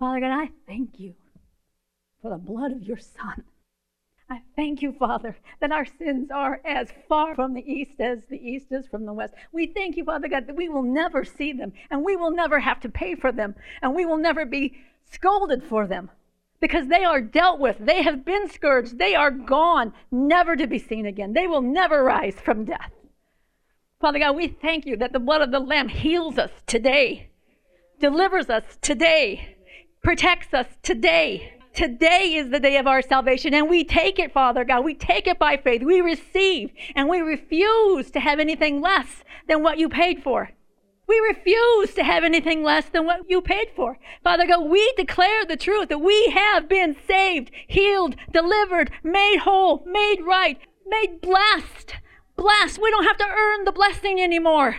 Father God, I thank you for the blood of your Son. I thank you, Father, that our sins are as far from the east as the east is from the west. We thank you, Father God, that we will never see them and we will never have to pay for them and we will never be scolded for them because they are dealt with. They have been scourged. They are gone, never to be seen again. They will never rise from death. Father God, we thank you that the blood of the Lamb heals us today, delivers us today, protects us today. Today is the day of our salvation, and we take it, Father God. We take it by faith. We receive, and we refuse to have anything less than what you paid for. We refuse to have anything less than what you paid for. Father God, we declare the truth that we have been saved, healed, delivered, made whole, made right, made blessed. Blessed. We don't have to earn the blessing anymore.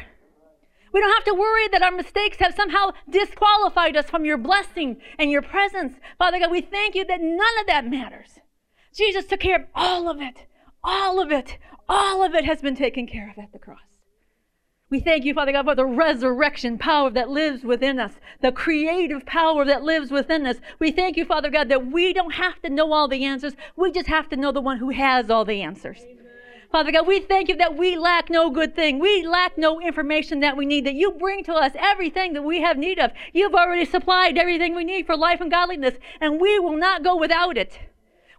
We don't have to worry that our mistakes have somehow disqualified us from your blessing and your presence. Father God, we thank you that none of that matters. Jesus took care of all of it. All of it. All of it has been taken care of at the cross. We thank you, Father God, for the resurrection power that lives within us, the creative power that lives within us. We thank you, Father God, that we don't have to know all the answers. We just have to know the one who has all the answers. Amen. Father God, we thank you that we lack no good thing. We lack no information that we need, that you bring to us everything that we have need of. You've already supplied everything we need for life and godliness, and we will not go without it.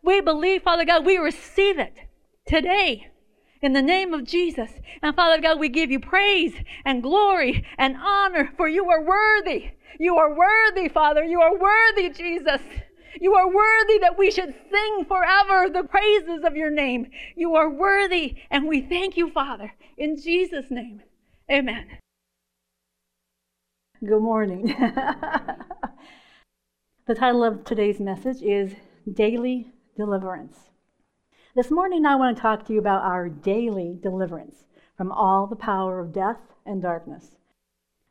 We believe, Father God, we receive it today in the name of Jesus. And Father God, we give you praise and glory and honor, for you are worthy. You are worthy, Father. You are worthy, Jesus. You are worthy that we should sing forever the praises of your name. You are worthy, and we thank you, Father, in Jesus' name. Amen. Good morning. the title of today's message is Daily Deliverance. This morning, I want to talk to you about our daily deliverance from all the power of death and darkness.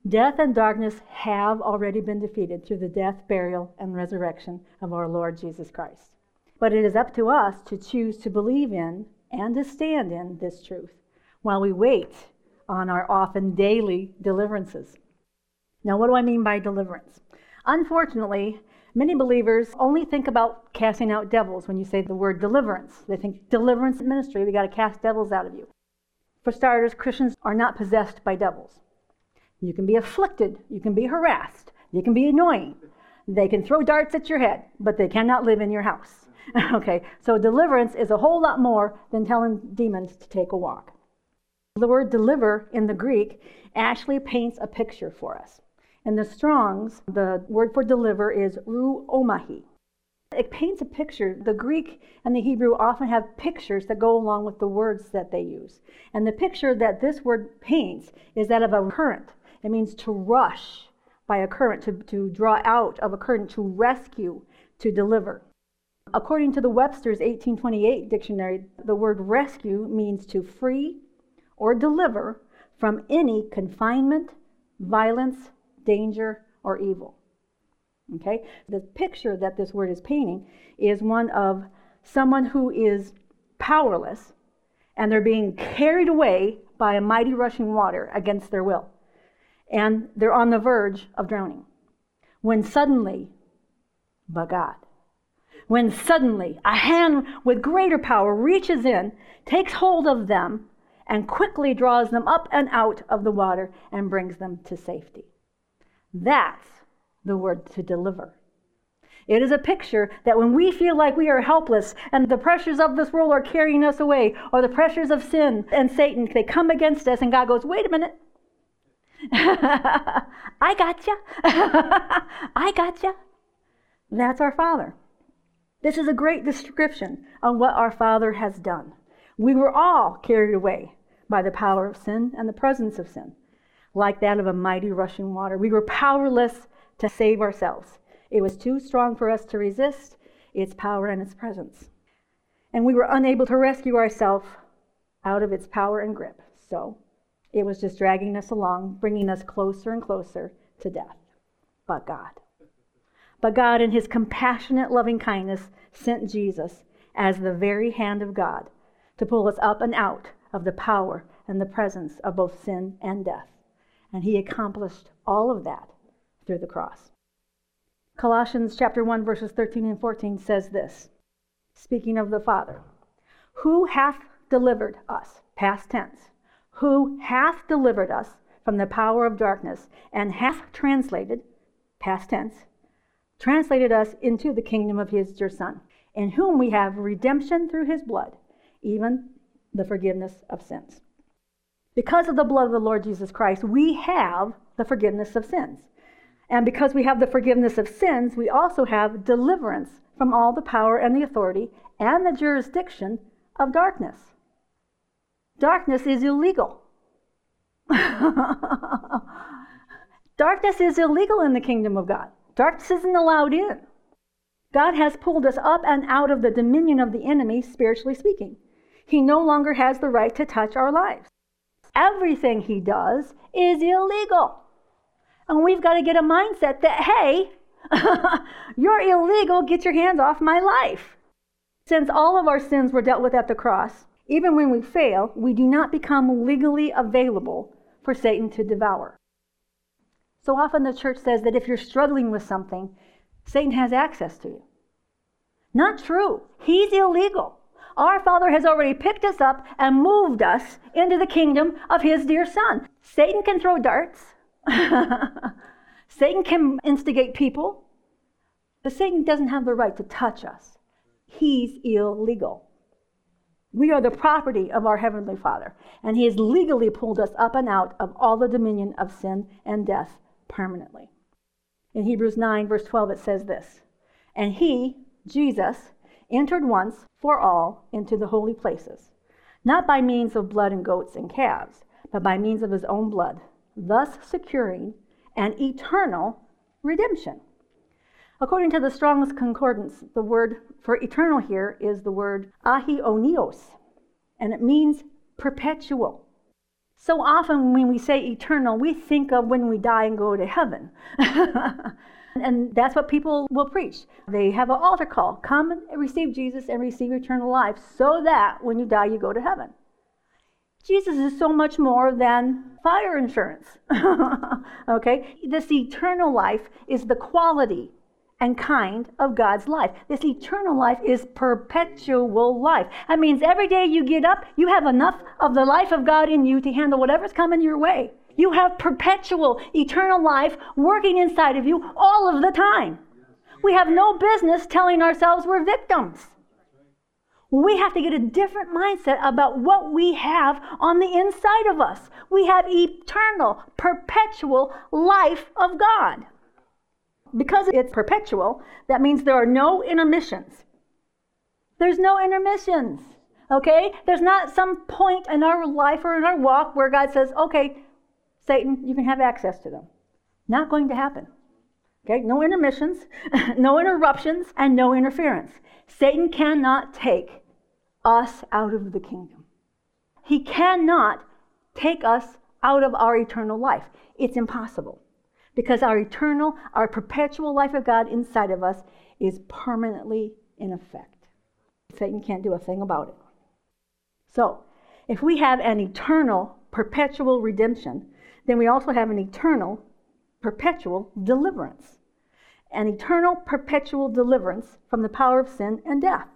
Death and darkness have already been defeated through the death, burial, and resurrection of our Lord Jesus Christ. But it is up to us to choose to believe in and to stand in this truth while we wait on our often daily deliverances. Now, what do I mean by deliverance? Unfortunately, many believers only think about casting out devils when you say the word deliverance. They think deliverance ministry, we got to cast devils out of you. For starters, Christians are not possessed by devils. You can be afflicted. You can be harassed. You can be annoying. They can throw darts at your head, but they cannot live in your house. okay, so deliverance is a whole lot more than telling demons to take a walk. The word deliver in the Greek actually paints a picture for us. In the Strongs, the word for deliver is rhuomai. It paints a picture. The Greek and the Hebrew often have pictures that go along with the words that they use. And the picture that this word paints is that of a current it means to rush by a current, to, to draw out of a current, to rescue, to deliver. According to the Webster's 1828 dictionary, the word rescue means to free or deliver from any confinement, violence, danger, or evil. Okay? The picture that this word is painting is one of someone who is powerless and they're being carried away by a mighty rushing water against their will and they're on the verge of drowning. When suddenly, but God, when suddenly a hand with greater power reaches in, takes hold of them, and quickly draws them up and out of the water and brings them to safety. That's the word to deliver. It is a picture that when we feel like we are helpless and the pressures of this world are carrying us away, or the pressures of sin and Satan, they come against us, and God goes, wait a minute, I gotcha. I gotcha. That's our Father. This is a great description of what our Father has done. We were all carried away by the power of sin and the presence of sin, like that of a mighty rushing water. We were powerless to save ourselves. It was too strong for us to resist its power and its presence. And we were unable to rescue ourselves out of its power and grip. So it was just dragging us along, bringing us closer and closer to death. But God. But God, in His compassionate loving kindness, sent Jesus as the very hand of God to pull us up and out of the power and the presence of both sin and death. And He accomplished all of that through the cross. Colossians chapter 1 verses 13 and 14 says this. Speaking of the Father, who hath delivered us, past tense, who hath delivered us from the power of darkness and hath translated, past tense, translated us into the kingdom of his dear Son, in whom we have redemption through his blood, even the forgiveness of sins. Because of the blood of the Lord Jesus Christ, we have the forgiveness of sins. And because we have the forgiveness of sins, we also have deliverance from all the power and the authority and the jurisdiction of darkness. Darkness is illegal. Darkness is illegal in the kingdom of God. Darkness isn't allowed in. God has pulled us up and out of the dominion of the enemy, spiritually speaking. He no longer has the right to touch our lives. Everything he does is illegal. And we've got to get a mindset that, hey, you're illegal, get your hands off my life. Since all of our sins were dealt with at the cross, even when we fail, we do not become legally available for Satan to devour. So often the church says that if you're struggling with something, Satan has access to you. Not true. He's illegal. Our Father has already picked us up and moved us into the kingdom of His dear Son. Satan can throw darts, Satan can instigate people, but Satan doesn't have the right to touch us. He's illegal. We are the property of our Heavenly Father, and He has legally pulled us up and out of all the dominion of sin and death permanently. In Hebrews 9, verse 12, it says this And He, Jesus, entered once for all into the holy places, not by means of blood and goats and calves, but by means of His own blood, thus securing an eternal redemption. According to the Strong's Concordance, the word for eternal here is the word aionios, and it means perpetual. So often when we say eternal, we think of when we die and go to heaven. and that's what people will preach. They have an altar call come and receive Jesus and receive eternal life so that when you die, you go to heaven. Jesus is so much more than fire insurance. okay? This eternal life is the quality and kind of God's life. This eternal life is perpetual life. That means every day you get up, you have enough of the life of God in you to handle whatever's coming your way. You have perpetual, eternal life working inside of you all of the time. We have no business telling ourselves we're victims. We have to get a different mindset about what we have on the inside of us. We have eternal, perpetual life of God. Because it's perpetual, that means there are no intermissions. There's no intermissions. Okay? There's not some point in our life or in our walk where God says, okay, Satan, you can have access to them. Not going to happen. Okay? No intermissions, no interruptions, and no interference. Satan cannot take us out of the kingdom. He cannot take us out of our eternal life. It's impossible because our eternal, our perpetual life of God inside of us is permanently in effect. Satan can't do a thing about it. So, if we have an eternal, perpetual redemption, then we also have an eternal, perpetual deliverance. An eternal, perpetual deliverance from the power of sin and death.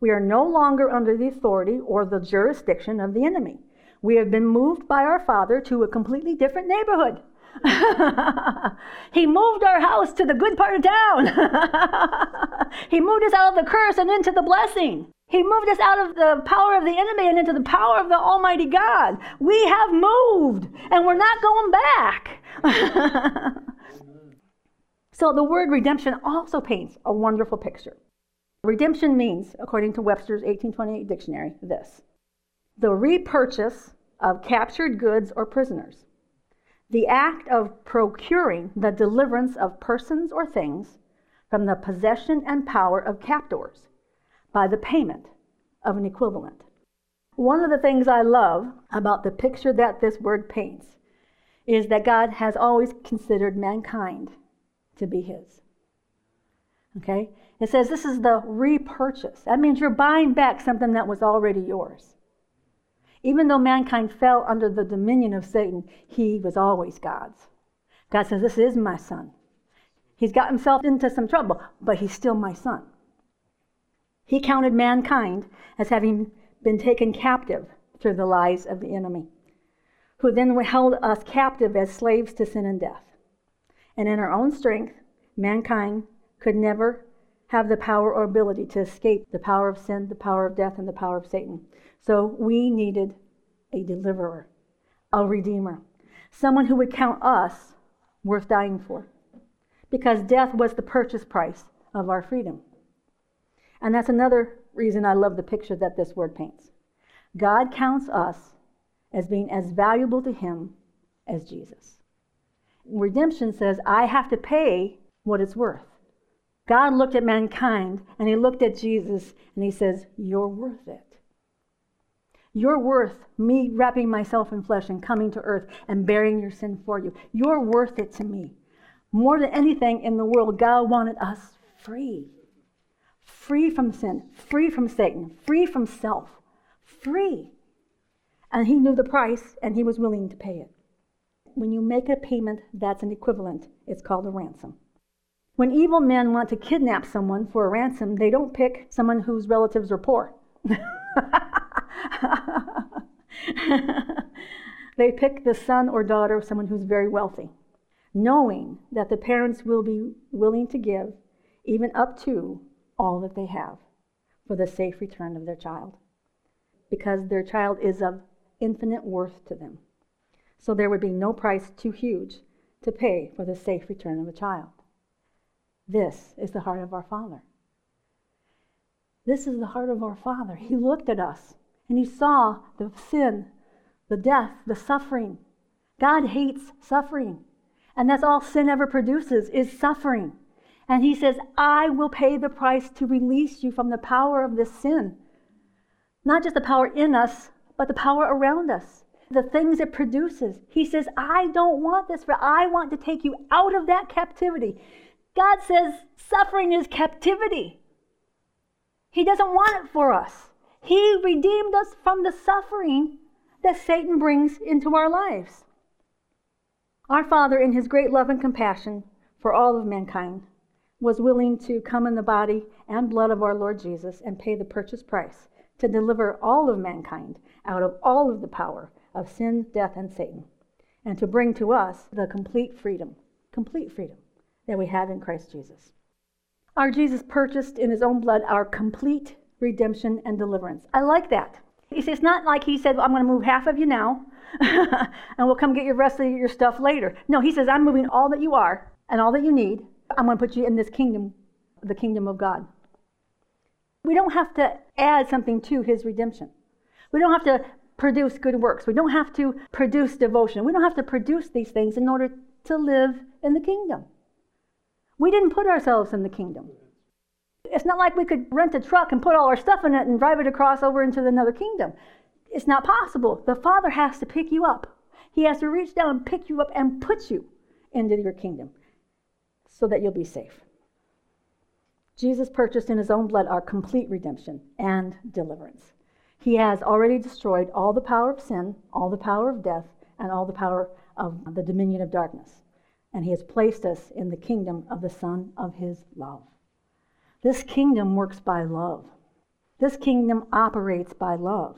We are no longer under the authority or the jurisdiction of the enemy. We have been moved by our Father to a completely different neighborhood. he moved our house to the good part of town. he moved us out of the curse and into the blessing. He moved us out of the power of the enemy and into the power of the Almighty God. We have moved and we're not going back. so the word redemption also paints a wonderful picture. Redemption means, according to Webster's 1828 dictionary, this the repurchase of captured goods or prisoners the act of procuring the deliverance of persons or things from the possession and power of captors by the payment of an equivalent. One of the things I love about the picture that this word paints is that God has always considered mankind to be His. Okay? It says this is the repurchase. That means you're buying back something that was already yours. Even though mankind fell under the dominion of Satan, he was always God's. God says, This is my son. He's got himself into some trouble, but he's still my son. He counted mankind as having been taken captive through the lies of the enemy, who then held us captive as slaves to sin and death. And in our own strength, mankind could never have the power or ability to escape the power of sin, the power of death, and the power of Satan. So we needed a deliverer, a redeemer, someone who would count us worth dying for. Because death was the purchase price of our freedom. And that's another reason I love the picture that this word paints. God counts us as being as valuable to Him as Jesus. Redemption says, I have to pay what it's worth. God looked at mankind and He looked at Jesus and He says, You're worth it. You're worth me wrapping myself in flesh and coming to earth and bearing your sin for you. You're worth it to me. More than anything in the world, God wanted us free free from sin, free from Satan, free from self, free. And he knew the price and he was willing to pay it. When you make a payment that's an equivalent, it's called a ransom. When evil men want to kidnap someone for a ransom, they don't pick someone whose relatives are poor. they pick the son or daughter of someone who's very wealthy, knowing that the parents will be willing to give even up to all that they have for the safe return of their child because their child is of infinite worth to them. So there would be no price too huge to pay for the safe return of a child. This is the heart of our Father. This is the heart of our Father. He looked at us and he saw the sin, the death, the suffering. God hates suffering. And that's all sin ever produces is suffering. And he says, I will pay the price to release you from the power of this sin. Not just the power in us, but the power around us, the things it produces. He says, I don't want this, for I want to take you out of that captivity. God says suffering is captivity. He doesn't want it for us. He redeemed us from the suffering that Satan brings into our lives. Our Father, in his great love and compassion for all of mankind, was willing to come in the body and blood of our Lord Jesus and pay the purchase price to deliver all of mankind out of all of the power of sin, death, and Satan, and to bring to us the complete freedom, complete freedom that we have in Christ Jesus. Our Jesus purchased in his own blood our complete redemption and deliverance. I like that. He says, it's not like he said, well, I'm going to move half of you now, and we'll come get your rest of your stuff later. No, he says, I'm moving all that you are and all that you need, I'm going to put you in this kingdom, the kingdom of God. We don't have to add something to his redemption. We don't have to produce good works. We don't have to produce devotion. We don't have to produce these things in order to live in the kingdom. We didn't put ourselves in the kingdom. It's not like we could rent a truck and put all our stuff in it and drive it across over into another kingdom. It's not possible. The Father has to pick you up. He has to reach down and pick you up and put you into your kingdom so that you'll be safe. Jesus purchased in his own blood our complete redemption and deliverance. He has already destroyed all the power of sin, all the power of death, and all the power of the dominion of darkness. And he has placed us in the kingdom of the Son of his love. This kingdom works by love. This kingdom operates by love,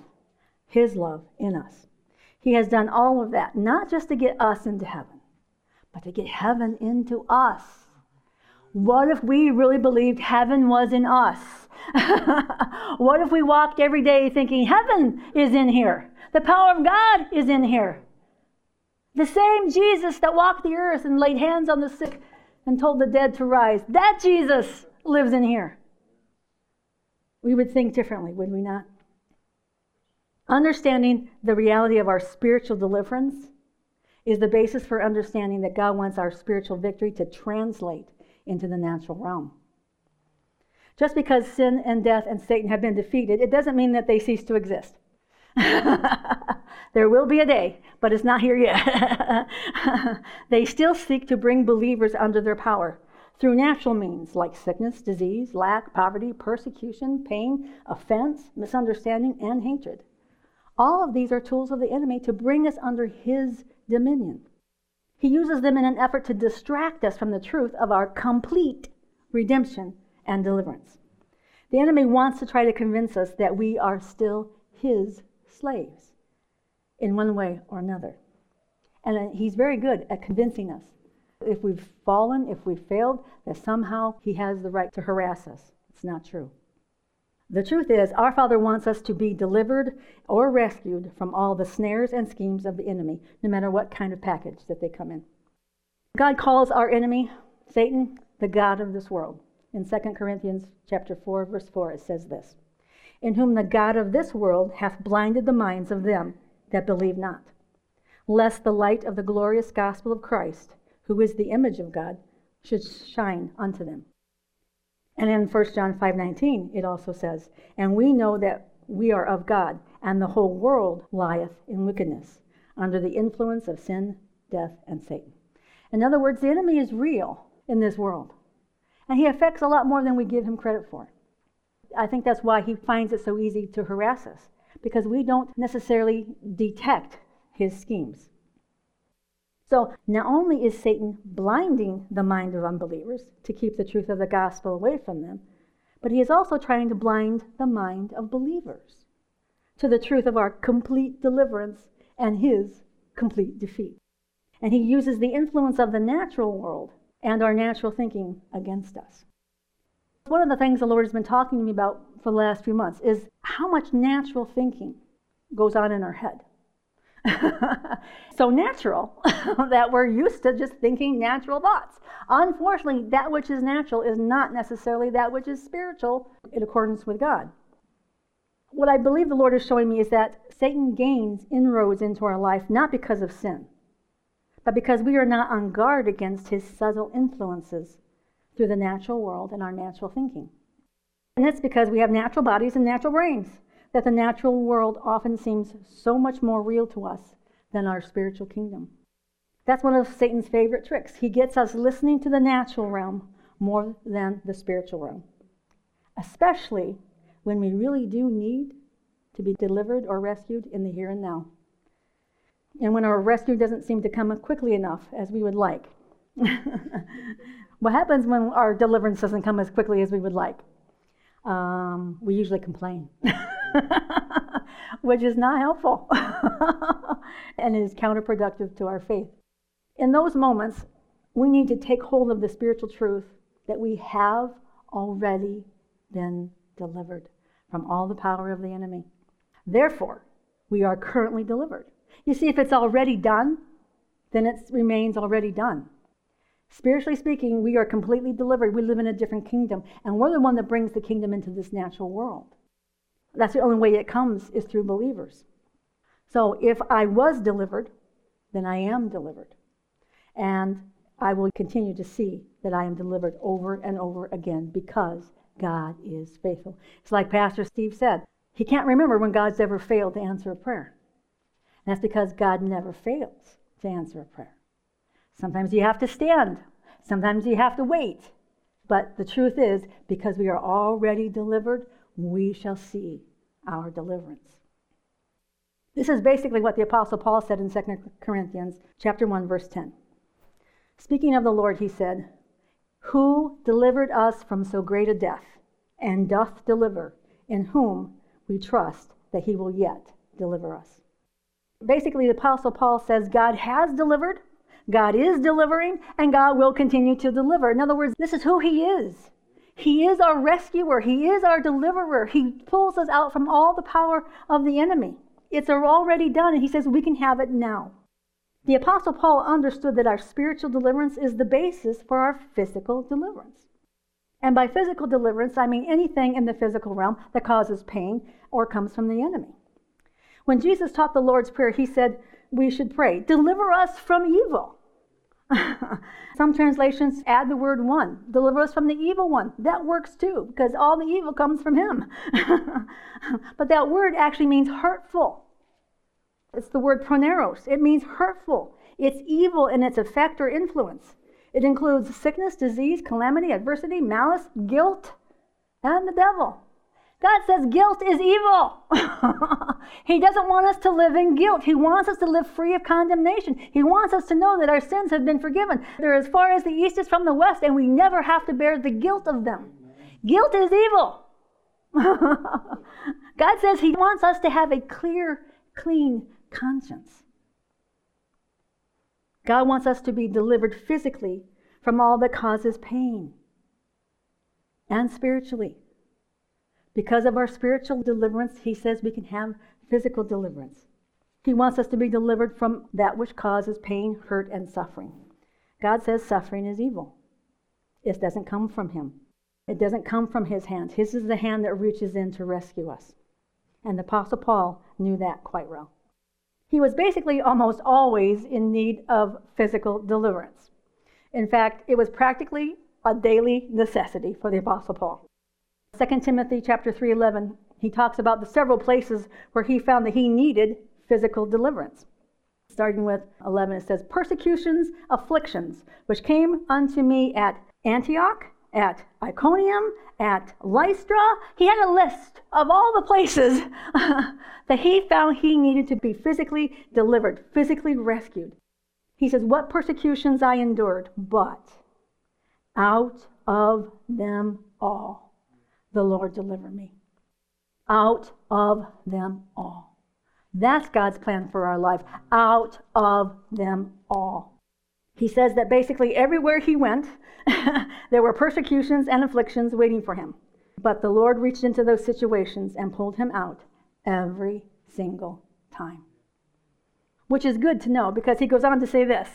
his love in us. He has done all of that, not just to get us into heaven, but to get heaven into us. What if we really believed heaven was in us? what if we walked every day thinking heaven is in here? The power of God is in here. The same Jesus that walked the earth and laid hands on the sick and told the dead to rise, that Jesus lives in here. We would think differently, would we not? Understanding the reality of our spiritual deliverance is the basis for understanding that God wants our spiritual victory to translate into the natural realm. Just because sin and death and Satan have been defeated, it doesn't mean that they cease to exist. there will be a day, but it's not here yet. they still seek to bring believers under their power through natural means like sickness, disease, lack, poverty, persecution, pain, offense, misunderstanding, and hatred. All of these are tools of the enemy to bring us under his dominion. He uses them in an effort to distract us from the truth of our complete redemption and deliverance. The enemy wants to try to convince us that we are still his slaves in one way or another. And he's very good at convincing us. If we've fallen, if we've failed, that somehow he has the right to harass us. It's not true. The truth is, our Father wants us to be delivered or rescued from all the snares and schemes of the enemy, no matter what kind of package that they come in. God calls our enemy, Satan, the God of this world. In 2 Corinthians chapter 4, verse 4, it says this In whom the God of this world hath blinded the minds of them that believe not, lest the light of the glorious gospel of Christ, who is the image of God, should shine unto them. And in 1 John 5:19 it also says, "And we know that we are of God, and the whole world lieth in wickedness, under the influence of sin, death, and Satan." In other words, the enemy is real in this world. And he affects a lot more than we give him credit for. I think that's why he finds it so easy to harass us, because we don't necessarily detect his schemes. So not only is Satan blinding the mind of unbelievers to keep the truth of the gospel away from them, but he is also trying to blind the mind of believers to the truth of our complete deliverance and his complete defeat. And he uses the influence of the natural world and our natural thinking against us. One of the things the Lord has been talking to me about for the last few months is how much natural thinking goes on in our head. so natural that we're used to just thinking natural thoughts. Unfortunately, that which is natural is not necessarily that which is spiritual in accordance with God. What I believe the Lord is showing me is that Satan gains inroads into our life not because of sin, but because we are not on guard against his subtle influences through the natural world and our natural thinking. And that's because we have natural bodies and natural brains that the natural world often seems so much more real to us than our spiritual kingdom. That's one of Satan's favorite tricks. He gets us listening to the natural realm more than the spiritual realm, especially when we really do need to be delivered or rescued in the here and now. And when our rescue doesn't seem to come quickly enough as we would like. what happens when our deliverance doesn't come as quickly as we would like? Um, we usually complain. which is not helpful and is counterproductive to our faith. In those moments, we need to take hold of the spiritual truth that we have already been delivered from all the power of the enemy. Therefore, we are currently delivered. You see, if it's already done, then it remains already done. Spiritually speaking, we are completely delivered. We live in a different kingdom, and we're the one that brings the kingdom into this natural world. That's the only way it comes is through believers. So if I was delivered, then I am delivered. And I will continue to see that I am delivered over and over again because God is faithful. It's like Pastor Steve said, he can't remember when God's ever failed to answer a prayer. And that's because God never fails to answer a prayer. Sometimes you have to stand, sometimes you have to wait. But the truth is, because we are already delivered, we shall see our deliverance. This is basically what the apostle Paul said in 2 Corinthians chapter 1 verse 10. Speaking of the Lord, he said, "Who delivered us from so great a death and doth deliver, in whom we trust that he will yet deliver us." Basically, the apostle Paul says God has delivered, God is delivering, and God will continue to deliver. In other words, this is who he is. He is our rescuer. He is our deliverer. He pulls us out from all the power of the enemy. It's already done, and he says we can have it now. The Apostle Paul understood that our spiritual deliverance is the basis for our physical deliverance. And by physical deliverance, I mean anything in the physical realm that causes pain or comes from the enemy. When Jesus taught the Lord's Prayer, he said we should pray, Deliver us from evil. Some translations add the word one. Deliver us from the evil one. That works too, because all the evil comes from him. but that word actually means hurtful. It's the word proneros. It means hurtful. It's evil in its effect or influence. It includes sickness, disease, calamity, adversity, malice, guilt, and the devil. God says guilt is evil. he doesn't want us to live in guilt. He wants us to live free of condemnation. He wants us to know that our sins have been forgiven. They're as far as the east is from the west, and we never have to bear the guilt of them. Guilt is evil. God says He wants us to have a clear, clean conscience. God wants us to be delivered physically from all that causes pain and spiritually. Because of our spiritual deliverance, he says we can have physical deliverance. He wants us to be delivered from that which causes pain, hurt, and suffering. God says suffering is evil. It doesn't come from him. It doesn't come from his hand. His is the hand that reaches in to rescue us. And the Apostle Paul knew that quite well. He was basically almost always in need of physical deliverance. In fact, it was practically a daily necessity for the Apostle Paul. 2 Timothy chapter 3:11, he talks about the several places where he found that he needed physical deliverance. Starting with 11, it says, Persecutions, afflictions, which came unto me at Antioch, at Iconium, at Lystra. He had a list of all the places that he found he needed to be physically delivered, physically rescued. He says, What persecutions I endured, but out of them all the Lord deliver me out of them all. That's God's plan for our life, out of them all. He says that basically everywhere he went, there were persecutions and afflictions waiting for him. But the Lord reached into those situations and pulled him out every single time. Which is good to know because he goes on to say this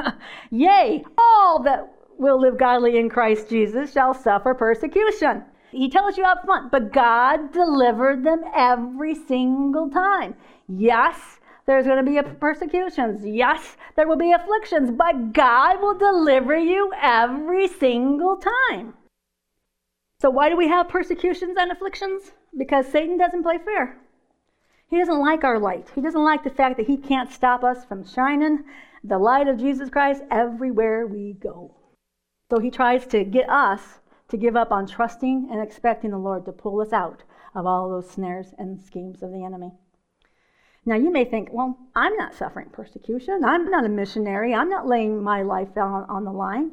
Yea, all that will live godly in Christ Jesus shall suffer persecution. He tells you up front, but God delivered them every single time. Yes, there's going to be persecutions. Yes, there will be afflictions, but God will deliver you every single time. So, why do we have persecutions and afflictions? Because Satan doesn't play fair. He doesn't like our light. He doesn't like the fact that he can't stop us from shining the light of Jesus Christ everywhere we go. So, he tries to get us to give up on trusting and expecting the Lord to pull us out of all those snares and schemes of the enemy. Now, you may think, well, I'm not suffering persecution. I'm not a missionary. I'm not laying my life down on the line.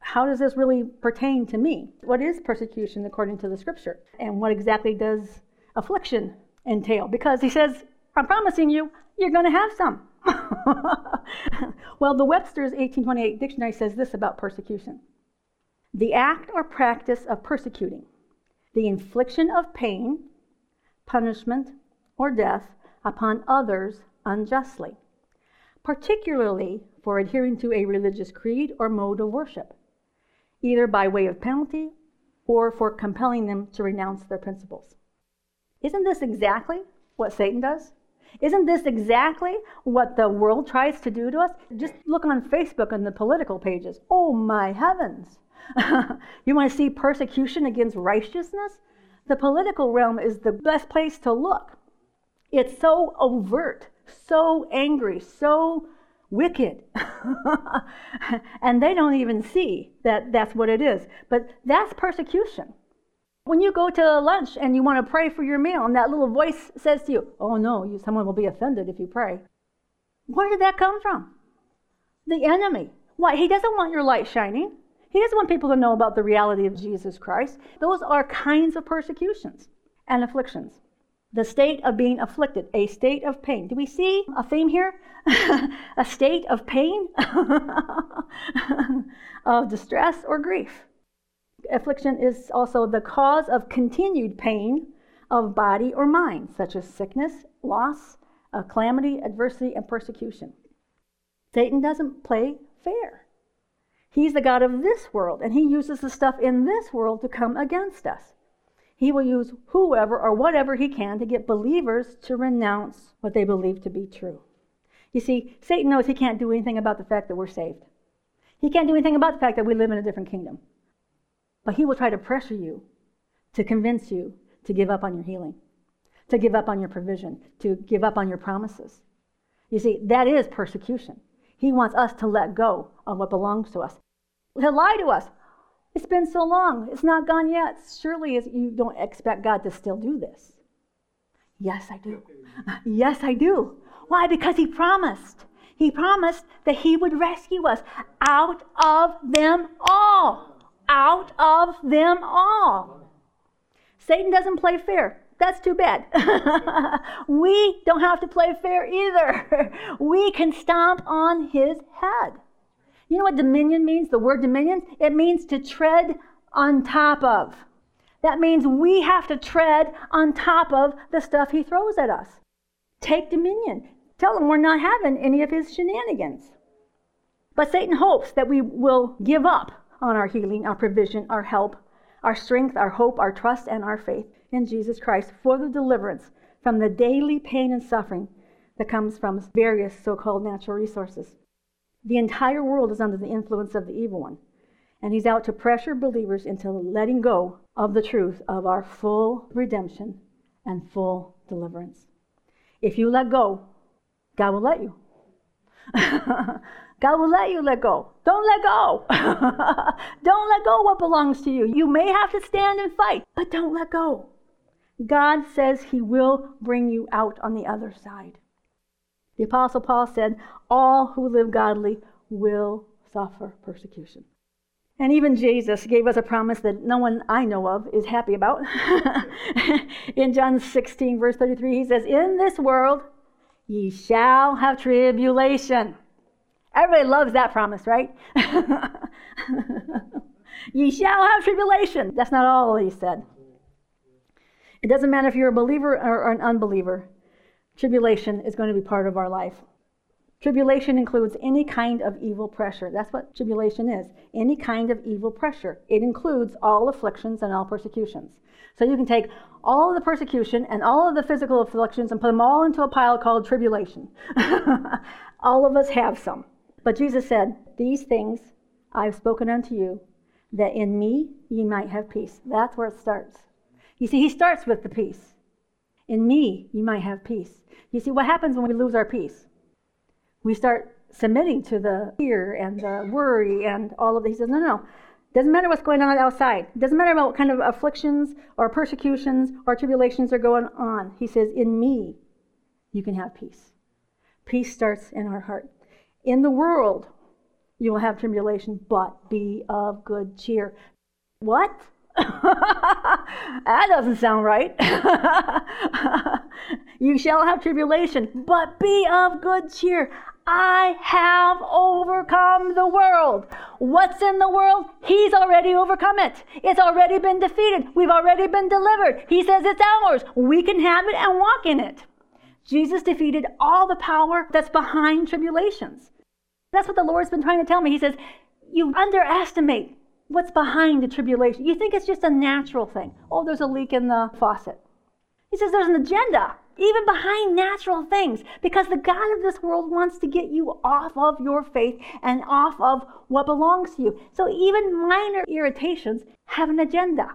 How does this really pertain to me? What is persecution according to the scripture? And what exactly does affliction entail? Because he says, I'm promising you, you're going to have some. well, the Webster's 1828 dictionary says this about persecution the act or practice of persecuting, the infliction of pain, punishment, or death upon others unjustly, particularly for adhering to a religious creed or mode of worship, either by way of penalty or for compelling them to renounce their principles. Isn't this exactly what Satan does? Isn't this exactly what the world tries to do to us? Just look on Facebook and the political pages. Oh my heavens! you want to see persecution against righteousness? The political realm is the best place to look. It's so overt, so angry, so wicked. and they don't even see that that's what it is. But that's persecution. When you go to lunch and you want to pray for your meal, and that little voice says to you, Oh no, you, someone will be offended if you pray. Where did that come from? The enemy. Why? He doesn't want your light shining. He doesn't want people to know about the reality of Jesus Christ. Those are kinds of persecutions and afflictions. The state of being afflicted, a state of pain. Do we see a theme here? a state of pain, of distress or grief. Affliction is also the cause of continued pain of body or mind, such as sickness, loss, uh, calamity, adversity, and persecution. Satan doesn't play fair. He's the God of this world, and he uses the stuff in this world to come against us. He will use whoever or whatever he can to get believers to renounce what they believe to be true. You see, Satan knows he can't do anything about the fact that we're saved. He can't do anything about the fact that we live in a different kingdom. But he will try to pressure you to convince you to give up on your healing, to give up on your provision, to give up on your promises. You see, that is persecution. He wants us to let go of what belongs to us. He'll lie to us. It's been so long. It's not gone yet. Surely you don't expect God to still do this. Yes, I do. Yes, I do. Why? Because He promised. He promised that He would rescue us out of them all. Out of them all. Satan doesn't play fair. That's too bad. we don't have to play fair either. we can stomp on his head. You know what dominion means? The word dominion? It means to tread on top of. That means we have to tread on top of the stuff he throws at us. Take dominion. Tell him we're not having any of his shenanigans. But Satan hopes that we will give up on our healing, our provision, our help, our strength, our hope, our trust, and our faith in Jesus Christ for the deliverance from the daily pain and suffering that comes from various so called natural resources. The entire world is under the influence of the evil one, and he's out to pressure believers into letting go of the truth of our full redemption and full deliverance. If you let go, God will let you. God will let you let go. Don't let go. don't let go what belongs to you. You may have to stand and fight, but don't let go. God says he will bring you out on the other side. The Apostle Paul said, All who live godly will suffer persecution. And even Jesus gave us a promise that no one I know of is happy about. in John 16, verse 33, he says, In this world ye shall have tribulation. Everybody loves that promise, right? ye shall have tribulation. That's not all he said. It doesn't matter if you're a believer or an unbeliever, tribulation is going to be part of our life. Tribulation includes any kind of evil pressure. That's what tribulation is any kind of evil pressure. It includes all afflictions and all persecutions. So you can take all of the persecution and all of the physical afflictions and put them all into a pile called tribulation. all of us have some. But Jesus said, These things I've spoken unto you, that in me ye might have peace. That's where it starts. You see, he starts with the peace. In me, you might have peace. You see, what happens when we lose our peace? We start submitting to the fear and the worry and all of this. He says, no, no. Doesn't matter what's going on outside. Doesn't matter what kind of afflictions or persecutions or tribulations are going on. He says, in me, you can have peace. Peace starts in our heart. In the world, you will have tribulation, but be of good cheer. What? that doesn't sound right. you shall have tribulation, but be of good cheer. I have overcome the world. What's in the world? He's already overcome it. It's already been defeated. We've already been delivered. He says it's ours. We can have it and walk in it. Jesus defeated all the power that's behind tribulations. That's what the Lord's been trying to tell me. He says, You underestimate what's behind the tribulation. You think it's just a natural thing. Oh, there's a leak in the faucet. He says there's an agenda, even behind natural things, because the God of this world wants to get you off of your faith and off of what belongs to you. So even minor irritations have an agenda.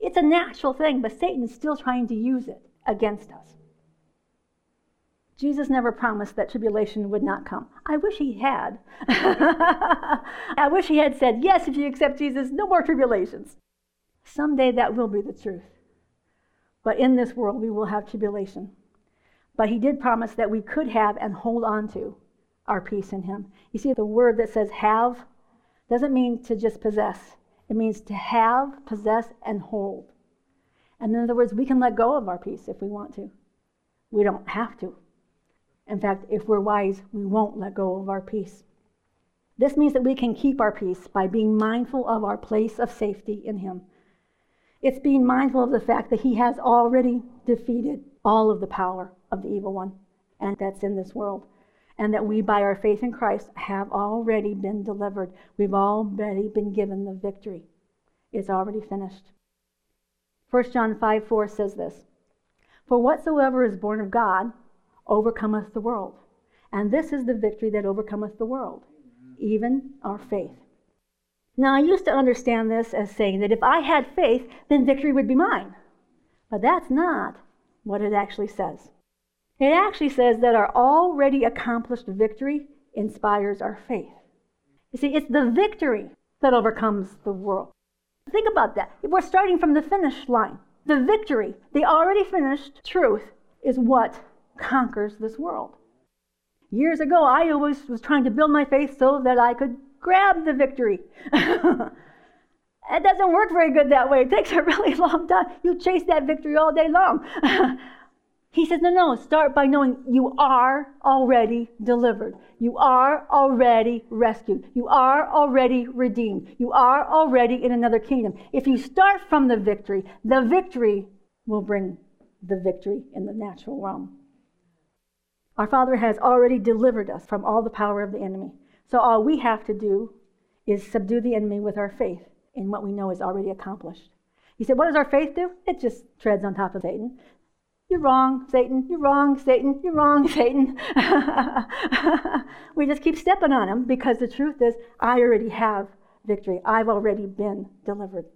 It's a natural thing, but Satan is still trying to use it against us. Jesus never promised that tribulation would not come. I wish he had. I wish he had said, Yes, if you accept Jesus, no more tribulations. Someday that will be the truth. But in this world, we will have tribulation. But he did promise that we could have and hold on to our peace in him. You see, the word that says have doesn't mean to just possess, it means to have, possess, and hold. And in other words, we can let go of our peace if we want to. We don't have to. In fact, if we're wise, we won't let go of our peace. This means that we can keep our peace by being mindful of our place of safety in Him. It's being mindful of the fact that He has already defeated all of the power of the evil one, and that's in this world. And that we, by our faith in Christ, have already been delivered. We've already been given the victory. It's already finished. 1 John 5 4 says this For whatsoever is born of God, overcometh the world. And this is the victory that overcometh the world, even our faith. Now, I used to understand this as saying that if I had faith, then victory would be mine. But that's not what it actually says. It actually says that our already accomplished victory inspires our faith. You see, it's the victory that overcomes the world. Think about that. We're starting from the finish line. The victory, the already finished truth, is what conquers this world. Years ago, I always was trying to build my faith so that I could grab the victory. it doesn't work very good that way. It takes a really long time. You chase that victory all day long. He says, no, no, start by knowing you are already delivered. You are already rescued. You are already redeemed. You are already in another kingdom. If you start from the victory, the victory will bring the victory in the natural realm. Our Father has already delivered us from all the power of the enemy. So all we have to do is subdue the enemy with our faith in what we know is already accomplished. He said, What does our faith do? It just treads on top of Satan. You're wrong, Satan. You're wrong, Satan. You're wrong, Satan. we just keep stepping on him because the truth is, I already have victory. I've already been delivered.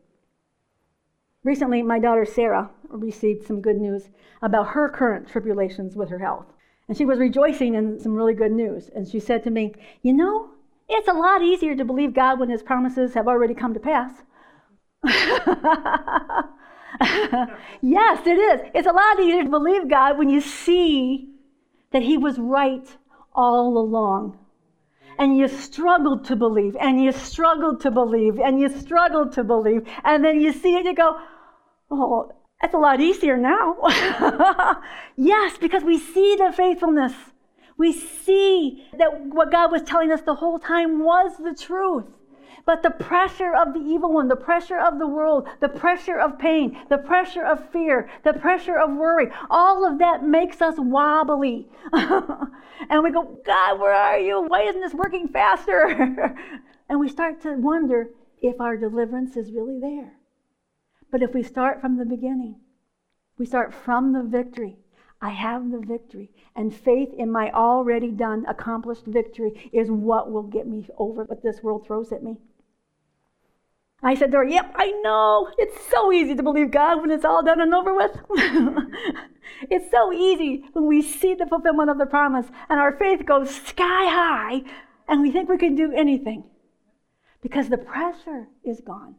Recently, my daughter Sarah received some good news about her current tribulations with her health. And she was rejoicing in some really good news. And she said to me, You know, it's a lot easier to believe God when his promises have already come to pass. yes, it is. It's a lot easier to believe God when you see that He was right all along. And you struggled to believe, and you struggled to believe, and you struggled to believe, and then you see it, you go, oh, that's a lot easier now. yes, because we see the faithfulness. We see that what God was telling us the whole time was the truth. But the pressure of the evil one, the pressure of the world, the pressure of pain, the pressure of fear, the pressure of worry, all of that makes us wobbly. and we go, God, where are you? Why isn't this working faster? and we start to wonder if our deliverance is really there. But if we start from the beginning, we start from the victory. I have the victory. And faith in my already done, accomplished victory is what will get me over what this world throws at me. I said to her, Yep, I know. It's so easy to believe God when it's all done and over with. it's so easy when we see the fulfillment of the promise and our faith goes sky high and we think we can do anything because the pressure is gone.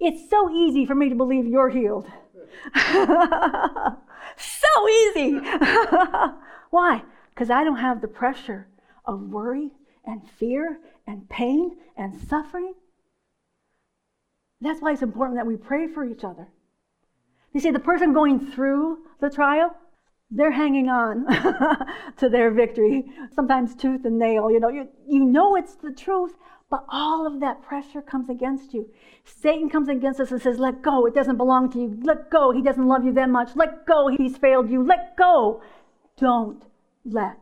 It's so easy for me to believe you're healed. so easy. Why? Because I don't have the pressure of worry and fear and pain and suffering that's why it's important that we pray for each other. You see, the person going through the trial, they're hanging on to their victory, sometimes tooth and nail. You know, you, you know it's the truth, but all of that pressure comes against you. Satan comes against us and says, Let go, it doesn't belong to you. Let go, he doesn't love you that much. Let go, he's failed you. Let go. Don't let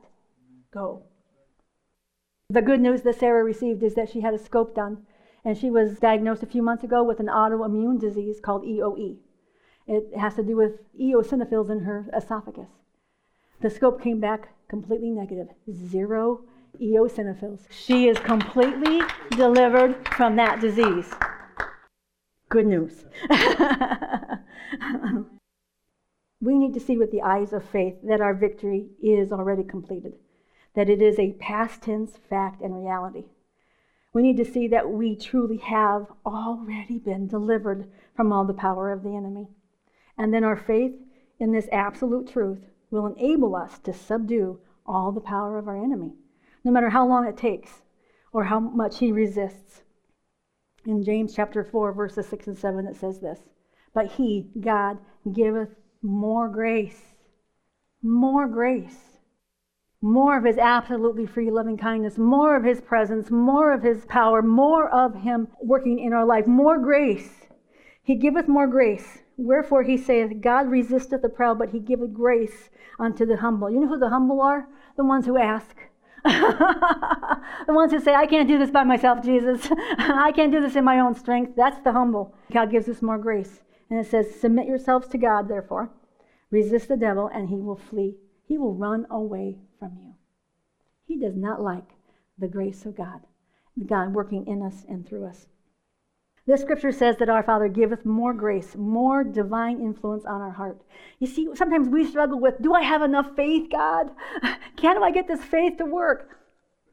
go. The good news that Sarah received is that she had a scope done and she was diagnosed a few months ago with an autoimmune disease called EOE. It has to do with eosinophils in her esophagus. The scope came back completely negative, zero eosinophils. She is completely delivered from that disease. Good news. we need to see with the eyes of faith that our victory is already completed, that it is a past tense fact and reality. We need to see that we truly have already been delivered from all the power of the enemy. And then our faith in this absolute truth will enable us to subdue all the power of our enemy, no matter how long it takes or how much he resists. In James chapter 4, verses 6 and 7, it says this But he, God, giveth more grace, more grace more of his absolutely free loving kindness, more of his presence, more of his power, more of him working in our life, more grace. He giveth more grace. Wherefore he saith, God resisteth the proud, but he giveth grace unto the humble. You know who the humble are? The ones who ask. the ones who say, I can't do this by myself, Jesus. I can't do this in my own strength. That's the humble. God gives us more grace. And it says, Submit yourselves to God, therefore. Resist the devil, and he will flee. He will run away from you. He does not like the grace of God, God working in us and through us. This scripture says that our Father giveth more grace, more divine influence on our heart. You see, sometimes we struggle with do I have enough faith, God? Can I get this faith to work?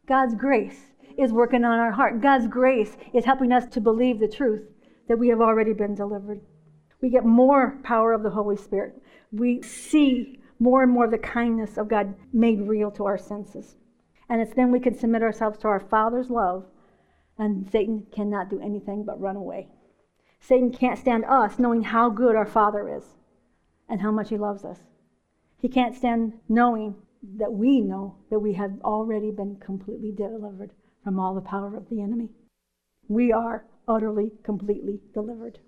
God's grace is working on our heart. God's grace is helping us to believe the truth that we have already been delivered. We get more power of the Holy Spirit. We see more and more of the kindness of God made real to our senses. And it's then we can submit ourselves to our Father's love, and Satan cannot do anything but run away. Satan can't stand us knowing how good our Father is and how much He loves us. He can't stand knowing that we know that we have already been completely delivered from all the power of the enemy. We are utterly, completely delivered.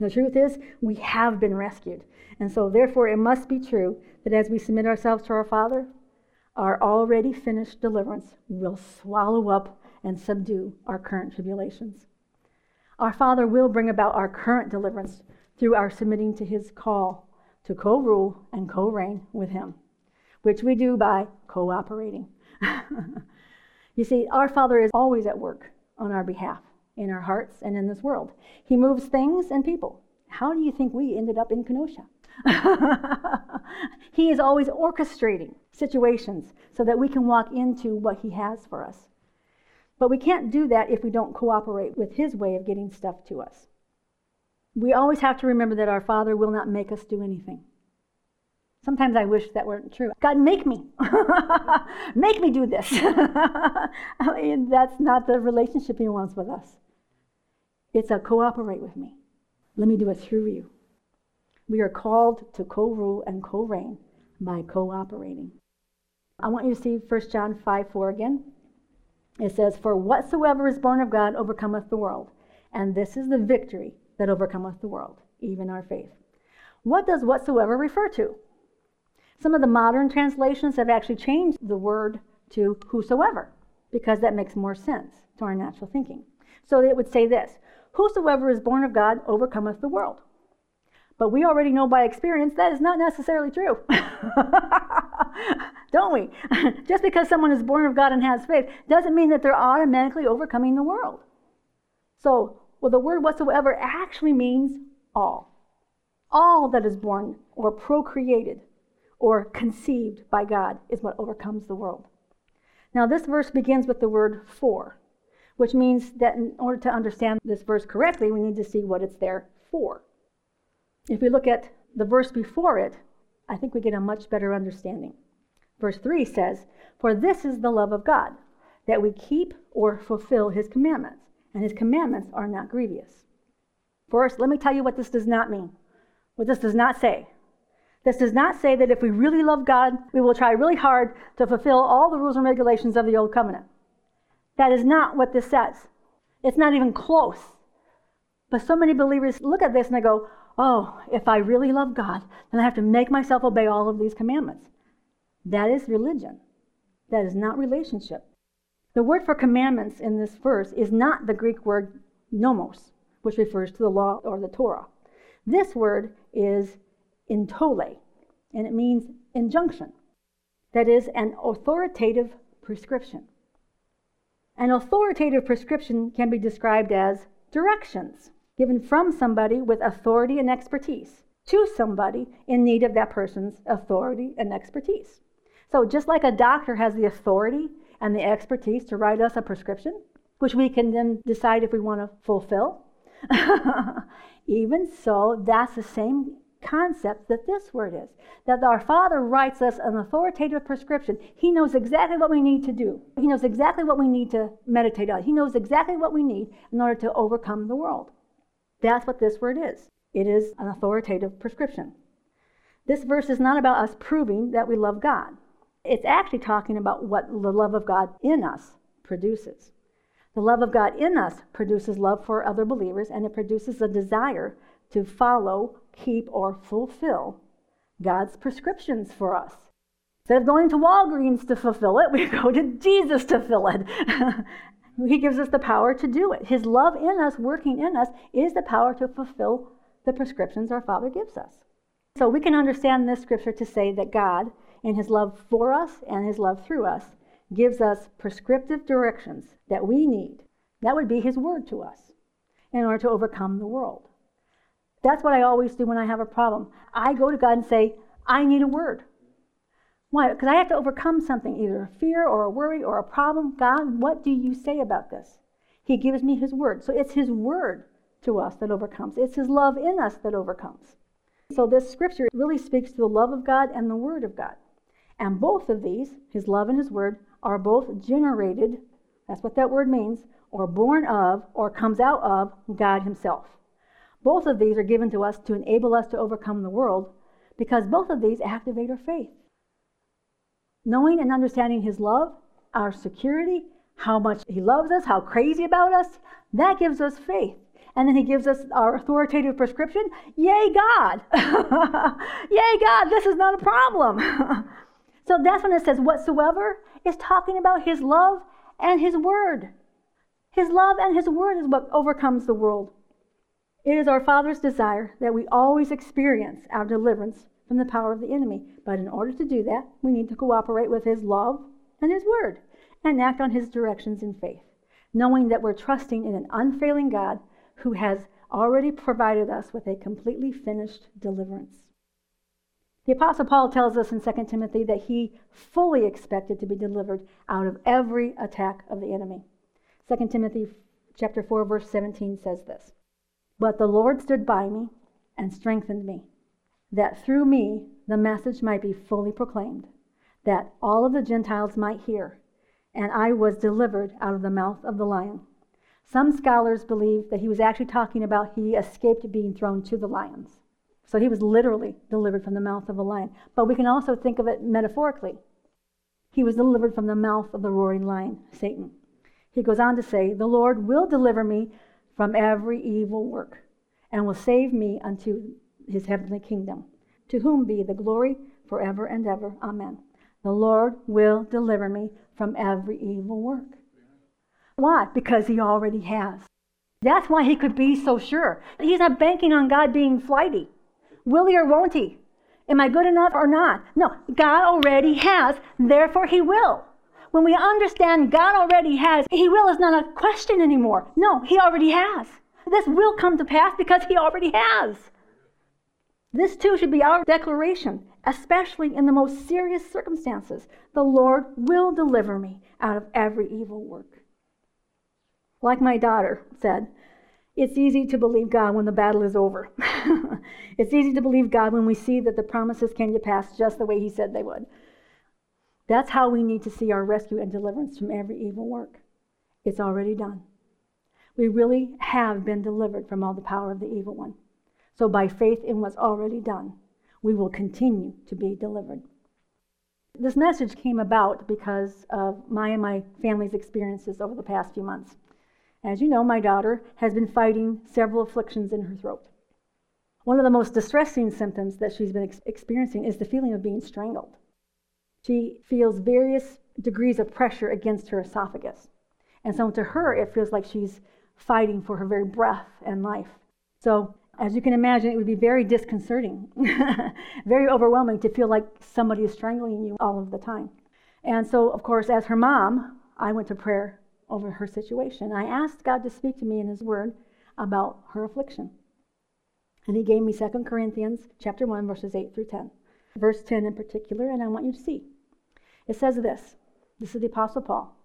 The truth is, we have been rescued. And so, therefore, it must be true that as we submit ourselves to our Father, our already finished deliverance will swallow up and subdue our current tribulations. Our Father will bring about our current deliverance through our submitting to His call to co rule and co reign with Him, which we do by cooperating. you see, our Father is always at work on our behalf in our hearts and in this world. He moves things and people. How do you think we ended up in Kenosha? he is always orchestrating situations so that we can walk into what He has for us. But we can't do that if we don't cooperate with His way of getting stuff to us. We always have to remember that our Father will not make us do anything. Sometimes I wish that weren't true. God, make me. make me do this. That's not the relationship He wants with us. It's a cooperate with me. Let me do it through you. We are called to co rule and co reign by cooperating. I want you to see 1 John 5 4 again. It says, For whatsoever is born of God overcometh the world. And this is the victory that overcometh the world, even our faith. What does whatsoever refer to? Some of the modern translations have actually changed the word to whosoever because that makes more sense to our natural thinking. So it would say this Whosoever is born of God overcometh the world. But we already know by experience that is not necessarily true. Don't we? Just because someone is born of God and has faith doesn't mean that they're automatically overcoming the world. So, well, the word whatsoever actually means all. All that is born or procreated or conceived by God is what overcomes the world. Now, this verse begins with the word for which means that in order to understand this verse correctly, we need to see what it's there for. If we look at the verse before it, I think we get a much better understanding. Verse 3 says, For this is the love of God, that we keep or fulfill his commandments, and his commandments are not grievous. First, let me tell you what this does not mean, what this does not say. This does not say that if we really love God, we will try really hard to fulfill all the rules and regulations of the Old Covenant. That is not what this says. It's not even close. But so many believers look at this and they go, oh, if I really love God, then I have to make myself obey all of these commandments. That is religion. That is not relationship. The word for commandments in this verse is not the Greek word nomos, which refers to the law or the Torah. This word is entole, and it means injunction. That is an authoritative prescription. An authoritative prescription can be described as directions given from somebody with authority and expertise to somebody in need of that person's authority and expertise. So, just like a doctor has the authority and the expertise to write us a prescription, which we can then decide if we want to fulfill, even so, that's the same concept that this word is. That our Father writes us an authoritative prescription. He knows exactly what we need to do, He knows exactly what we need to meditate on. He knows exactly what we need in order to overcome the world. That's what this word is it is an authoritative prescription. This verse is not about us proving that we love God. It's actually talking about what the love of God in us produces. The love of God in us produces love for other believers and it produces a desire to follow keep, or fulfill God's prescriptions for us. Instead of going to Walgreens to fulfill it, we go to Jesus to fill it. he gives us the power to do it. His love in us, working in us, is the power to fulfill the prescriptions our Father gives us. So we can understand this scripture to say that God, in His love for us and His love through us, gives us prescriptive directions that we need. That would be His word to us in order to overcome the world. That's what I always do when I have a problem. I go to God and say, I need a word. Why? Because I have to overcome something, either a fear or a worry or a problem. God, what do you say about this? He gives me His word. So it's His word to us that overcomes. It's His love in us that overcomes. So this scripture really speaks to the love of God and the Word of God. And both of these, His love and His Word, are both generated, that's what that word means, or born of, or comes out of God Himself. Both of these are given to us to enable us to overcome the world because both of these activate our faith. Knowing and understanding His love, our security, how much He loves us, how crazy about us, that gives us faith. And then He gives us our authoritative prescription Yay, God! Yay, God, this is not a problem. so that's when it says whatsoever is talking about His love and His word. His love and His word is what overcomes the world. It is our Father's desire that we always experience our deliverance from the power of the enemy. But in order to do that, we need to cooperate with His love and His Word and act on His directions in faith, knowing that we're trusting in an unfailing God who has already provided us with a completely finished deliverance. The Apostle Paul tells us in 2 Timothy that he fully expected to be delivered out of every attack of the enemy. 2 Timothy chapter 4 verse 17 says this. But the Lord stood by me and strengthened me that through me the message might be fully proclaimed, that all of the Gentiles might hear, and I was delivered out of the mouth of the lion. Some scholars believe that he was actually talking about he escaped being thrown to the lions. So he was literally delivered from the mouth of a lion. But we can also think of it metaphorically. He was delivered from the mouth of the roaring lion, Satan. He goes on to say, The Lord will deliver me from every evil work and will save me unto his heavenly kingdom. To whom be the glory forever and ever. Amen. The Lord will deliver me from every evil work. Why? Because he already has. That's why he could be so sure. He's not banking on God being flighty. Will he or won't he? Am I good enough or not? No, God already has, therefore he will. When we understand God already has, he will is not a question anymore. No, he already has. This will come to pass because he already has. This too should be our declaration, especially in the most serious circumstances. The Lord will deliver me out of every evil work. Like my daughter said, it's easy to believe God when the battle is over. it's easy to believe God when we see that the promises came to pass just the way He said they would. That's how we need to see our rescue and deliverance from every evil work. It's already done. We really have been delivered from all the power of the evil one. So, by faith in what's already done, we will continue to be delivered. This message came about because of my and my family's experiences over the past few months. As you know, my daughter has been fighting several afflictions in her throat. One of the most distressing symptoms that she's been ex- experiencing is the feeling of being strangled. She feels various degrees of pressure against her esophagus. And so to her, it feels like she's fighting for her very breath and life. So as you can imagine, it would be very disconcerting, very overwhelming to feel like somebody is strangling you all of the time. And so, of course, as her mom, I went to prayer over her situation. I asked God to speak to me in His Word about her affliction. And He gave me 2 Corinthians chapter 1, verses 8 through 10. Verse 10 in particular, and I want you to see. It says this this is the Apostle Paul.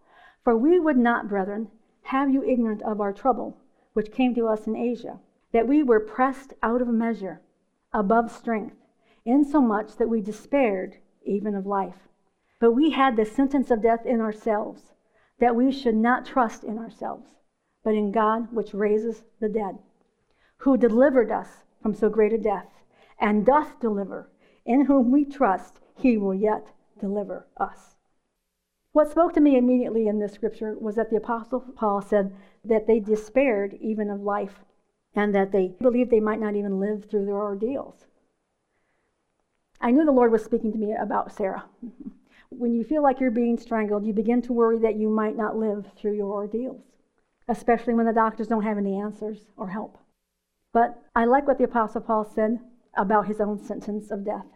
For we would not, brethren, have you ignorant of our trouble, which came to us in Asia that we were pressed out of measure, above strength, insomuch that we despaired even of life. But we had the sentence of death in ourselves, that we should not trust in ourselves, but in God which raises the dead, who delivered us from so great a death, and doth deliver, in whom we trust, he will yet deliver us. What spoke to me immediately in this scripture was that the Apostle Paul said that they despaired even of life and that they believed they might not even live through their ordeals. I knew the Lord was speaking to me about Sarah. When you feel like you're being strangled, you begin to worry that you might not live through your ordeals, especially when the doctors don't have any answers or help. But I like what the Apostle Paul said about his own sentence of death.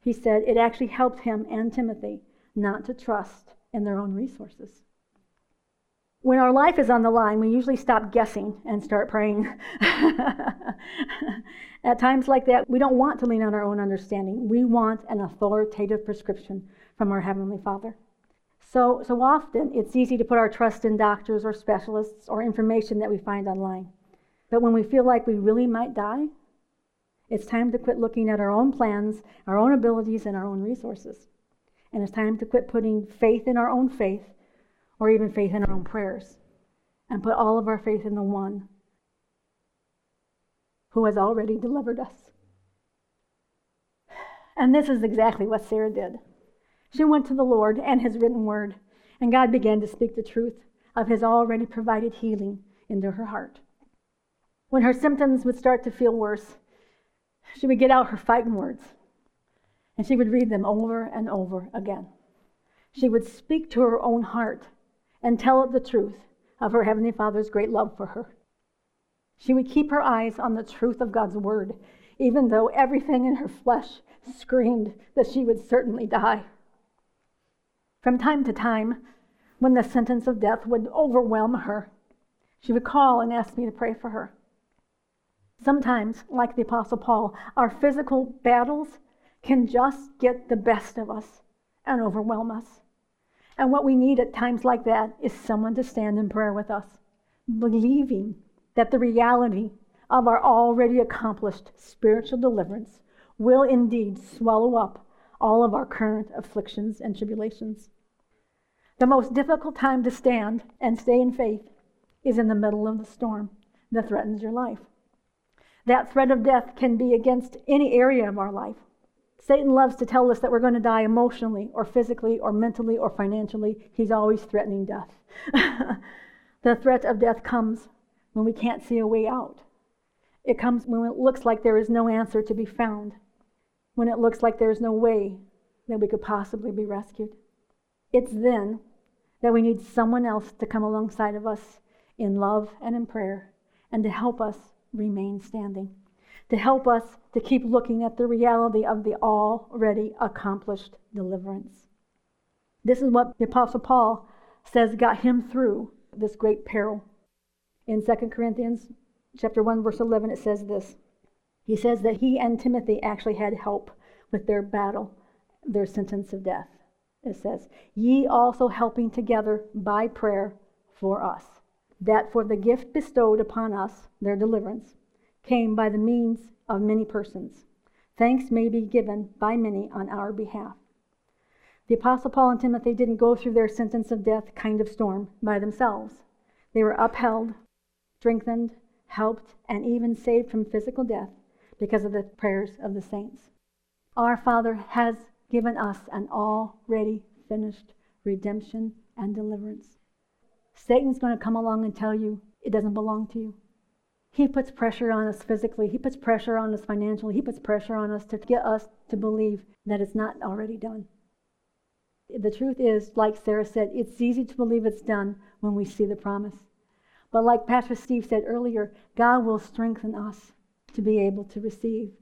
He said it actually helped him and Timothy not to trust in their own resources. When our life is on the line, we usually stop guessing and start praying. At times like that, we don't want to lean on our own understanding. We want an authoritative prescription from our Heavenly Father. So, so often, it's easy to put our trust in doctors or specialists or information that we find online. But when we feel like we really might die, it's time to quit looking at our own plans, our own abilities, and our own resources. And it's time to quit putting faith in our own faith or even faith in our own prayers and put all of our faith in the one who has already delivered us. And this is exactly what Sarah did. She went to the Lord and his written word, and God began to speak the truth of his already provided healing into her heart. When her symptoms would start to feel worse, she would get out her fighting words and she would read them over and over again. She would speak to her own heart and tell it the truth of her Heavenly Father's great love for her. She would keep her eyes on the truth of God's Word, even though everything in her flesh screamed that she would certainly die. From time to time, when the sentence of death would overwhelm her, she would call and ask me to pray for her. Sometimes, like the Apostle Paul, our physical battles can just get the best of us and overwhelm us. And what we need at times like that is someone to stand in prayer with us, believing that the reality of our already accomplished spiritual deliverance will indeed swallow up all of our current afflictions and tribulations. The most difficult time to stand and stay in faith is in the middle of the storm that threatens your life. That threat of death can be against any area of our life. Satan loves to tell us that we're going to die emotionally or physically or mentally or financially. He's always threatening death. the threat of death comes when we can't see a way out. It comes when it looks like there is no answer to be found, when it looks like there's no way that we could possibly be rescued. It's then that we need someone else to come alongside of us in love and in prayer and to help us remain standing, to help us to keep looking at the reality of the already accomplished deliverance. This is what the Apostle Paul says got him through this great peril. In 2 Corinthians chapter 1 verse 11 it says this. He says that he and Timothy actually had help with their battle, their sentence of death. It says, "Ye also helping together by prayer for us." that for the gift bestowed upon us, their deliverance, came by the means of many persons. Thanks may be given by many on our behalf. The Apostle Paul and Timothy didn't go through their sentence of death kind of storm by themselves. They were upheld, strengthened, helped, and even saved from physical death because of the prayers of the saints. Our Father has given us an already finished redemption and deliverance. Satan's going to come along and tell you it doesn't belong to you. He puts pressure on us physically, he puts pressure on us financially, he puts pressure on us to get us to believe that it's not already done. The truth is, like Sarah said, it's easy to believe it's done when we see the promise. But like Pastor Steve said earlier, God will strengthen us to be able to receive,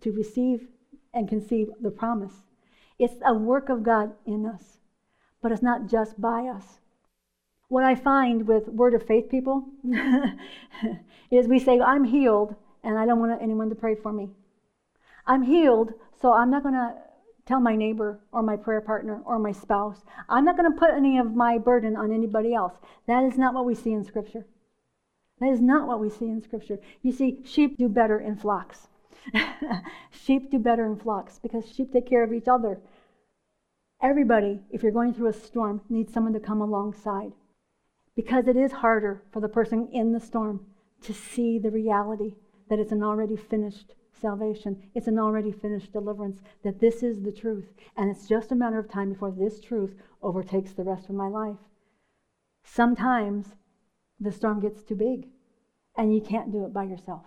to receive and conceive the promise. It's a work of God in us, but it's not just by us. What I find with word of faith people is we say, I'm healed and I don't want anyone to pray for me. I'm healed, so I'm not going to tell my neighbor or my prayer partner or my spouse. I'm not going to put any of my burden on anybody else. That is not what we see in Scripture. That is not what we see in Scripture. You see, sheep do better in flocks. sheep do better in flocks because sheep take care of each other. Everybody, if you're going through a storm, needs someone to come alongside because it is harder for the person in the storm to see the reality that it's an already finished salvation, it's an already finished deliverance, that this is the truth. And it's just a matter of time before this truth overtakes the rest of my life. Sometimes the storm gets too big and you can't do it by yourself.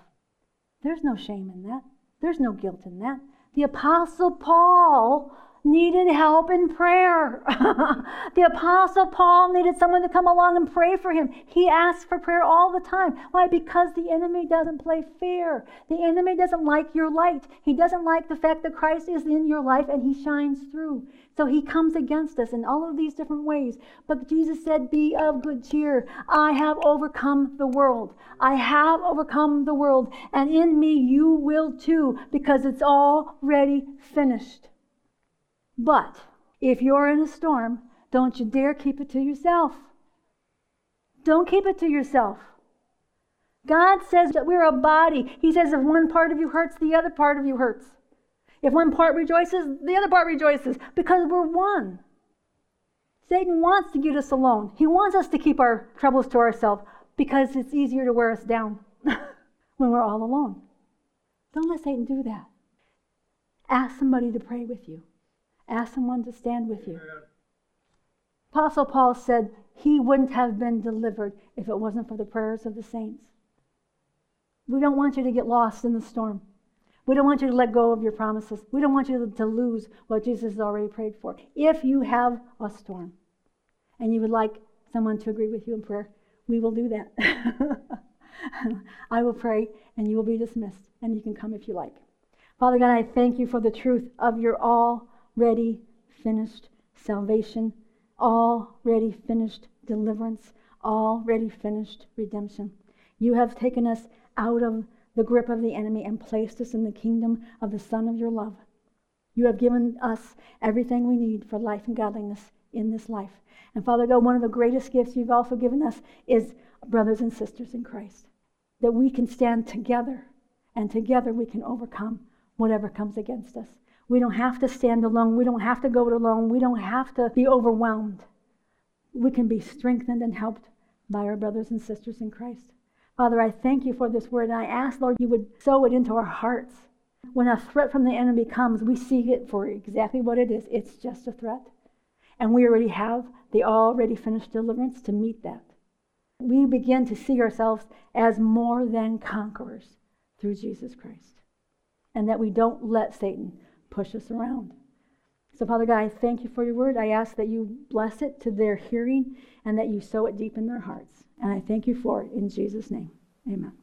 There's no shame in that, there's no guilt in that. The Apostle Paul needed help in prayer. the Apostle Paul needed someone to come along and pray for him. He asked for prayer all the time. Why? Because the enemy doesn't play fair. The enemy doesn't like your light. He doesn't like the fact that Christ is in your life and he shines through. So he comes against us in all of these different ways. But Jesus said, Be of good cheer. I have overcome the world. I have overcome the world. And in me you will too, because it's already finished. But if you're in a storm, don't you dare keep it to yourself. Don't keep it to yourself. God says that we're a body. He says if one part of you hurts, the other part of you hurts. If one part rejoices, the other part rejoices because we're one. Satan wants to get us alone. He wants us to keep our troubles to ourselves because it's easier to wear us down when we're all alone. Don't let Satan do that. Ask somebody to pray with you. Ask someone to stand with you. Apostle Paul said he wouldn't have been delivered if it wasn't for the prayers of the saints. We don't want you to get lost in the storm. We don't want you to let go of your promises. We don't want you to lose what Jesus has already prayed for. If you have a storm and you would like someone to agree with you in prayer, we will do that. I will pray and you will be dismissed, and you can come if you like. Father God, I thank you for the truth of your already finished salvation, already finished deliverance, already finished redemption. You have taken us out of the grip of the enemy and placed us in the kingdom of the Son of your love. You have given us everything we need for life and godliness in this life. And Father God, one of the greatest gifts you've also given us is brothers and sisters in Christ. That we can stand together and together we can overcome whatever comes against us. We don't have to stand alone. We don't have to go it alone. We don't have to be overwhelmed. We can be strengthened and helped by our brothers and sisters in Christ. Father, I thank you for this word, and I ask, Lord, you would sow it into our hearts. When a threat from the enemy comes, we see it for exactly what it is it's just a threat. And we already have the already finished deliverance to meet that. We begin to see ourselves as more than conquerors through Jesus Christ. And that we don't let Satan push us around. So, Father God, I thank you for your word. I ask that you bless it to their hearing and that you sow it deep in their hearts. And I thank you for it in Jesus' name. Amen.